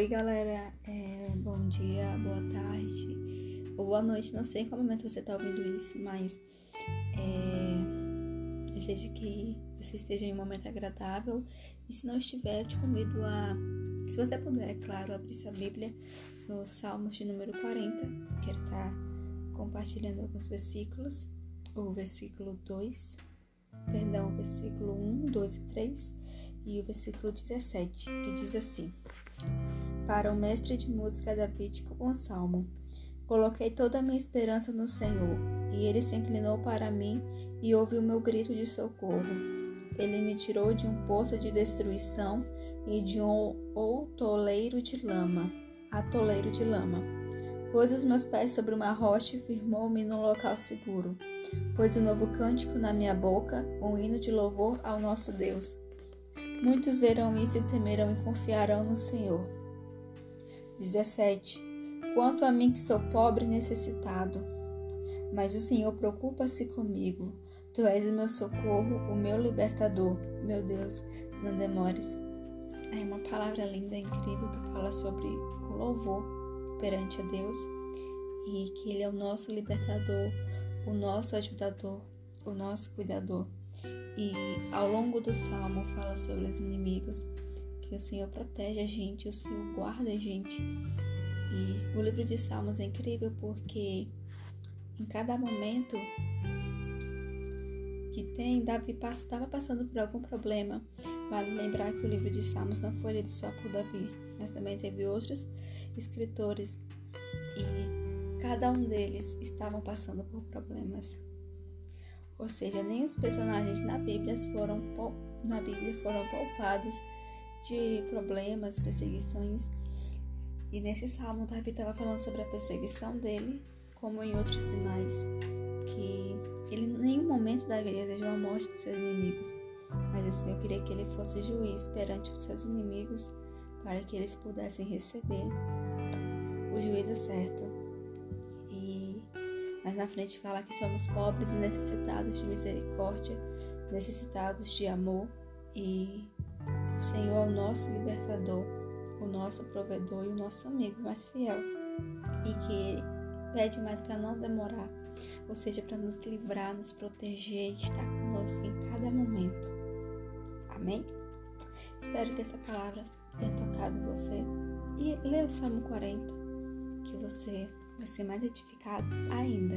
Oi, galera. É, bom dia, boa tarde ou boa noite. Não sei em qual momento você está ouvindo isso, mas é, desejo que você esteja em um momento agradável. E se não estiver, te convido a, se você puder, é claro, abrir sua Bíblia no Salmos de número 40. Quero estar compartilhando alguns versículos. O versículo 2, perdão, o versículo 1, 2 e 3 e o versículo 17, que diz assim: Para o mestre de música davídico, um salmo. Coloquei toda a minha esperança no Senhor, e ele se inclinou para mim e ouviu meu grito de socorro. Ele me tirou de um poço de destruição e de um outoleiro de lama, atoleiro de lama. Pôs os meus pés sobre uma rocha e firmou-me num local seguro. Pôs um novo cântico na minha boca, um hino de louvor ao nosso Deus. Muitos verão isso e temerão e confiarão no Senhor. 17. Quanto a mim que sou pobre e necessitado, mas o Senhor preocupa-se comigo. Tu és o meu socorro, o meu libertador. Meu Deus, não demores. É uma palavra linda, incrível, que fala sobre o louvor perante a Deus e que Ele é o nosso libertador, o nosso ajudador, o nosso cuidador. E ao longo do salmo fala sobre os inimigos, que o Senhor protege a gente, o Senhor guarda a gente. E o livro de Salmos é incrível porque em cada momento que tem, Davi estava passando por algum problema. Vale lembrar que o livro de Salmos não foi lido só por Davi, mas também teve outros escritores e cada um deles estavam passando por problemas. Ou seja, nem os personagens na Bíblia foram, na Bíblia foram poupados de problemas, perseguições. E nesse salmo, Davi estava falando sobre a perseguição dele, como em outros demais, que ele em nenhum momento Davi desejou a morte de seus inimigos, mas o Senhor queria que ele fosse juiz perante os seus inimigos, para que eles pudessem receber o juízo certo. Mas na frente fala que somos pobres e necessitados de misericórdia, necessitados de amor e o Senhor é o nosso libertador, o nosso provedor e o nosso amigo mais fiel. E que pede mais para não demorar, ou seja, para nos livrar, nos proteger e estar conosco em cada momento. Amém? Espero que essa palavra tenha tocado você. E lê o Salmo 40, que você vai ser mais edificado ainda.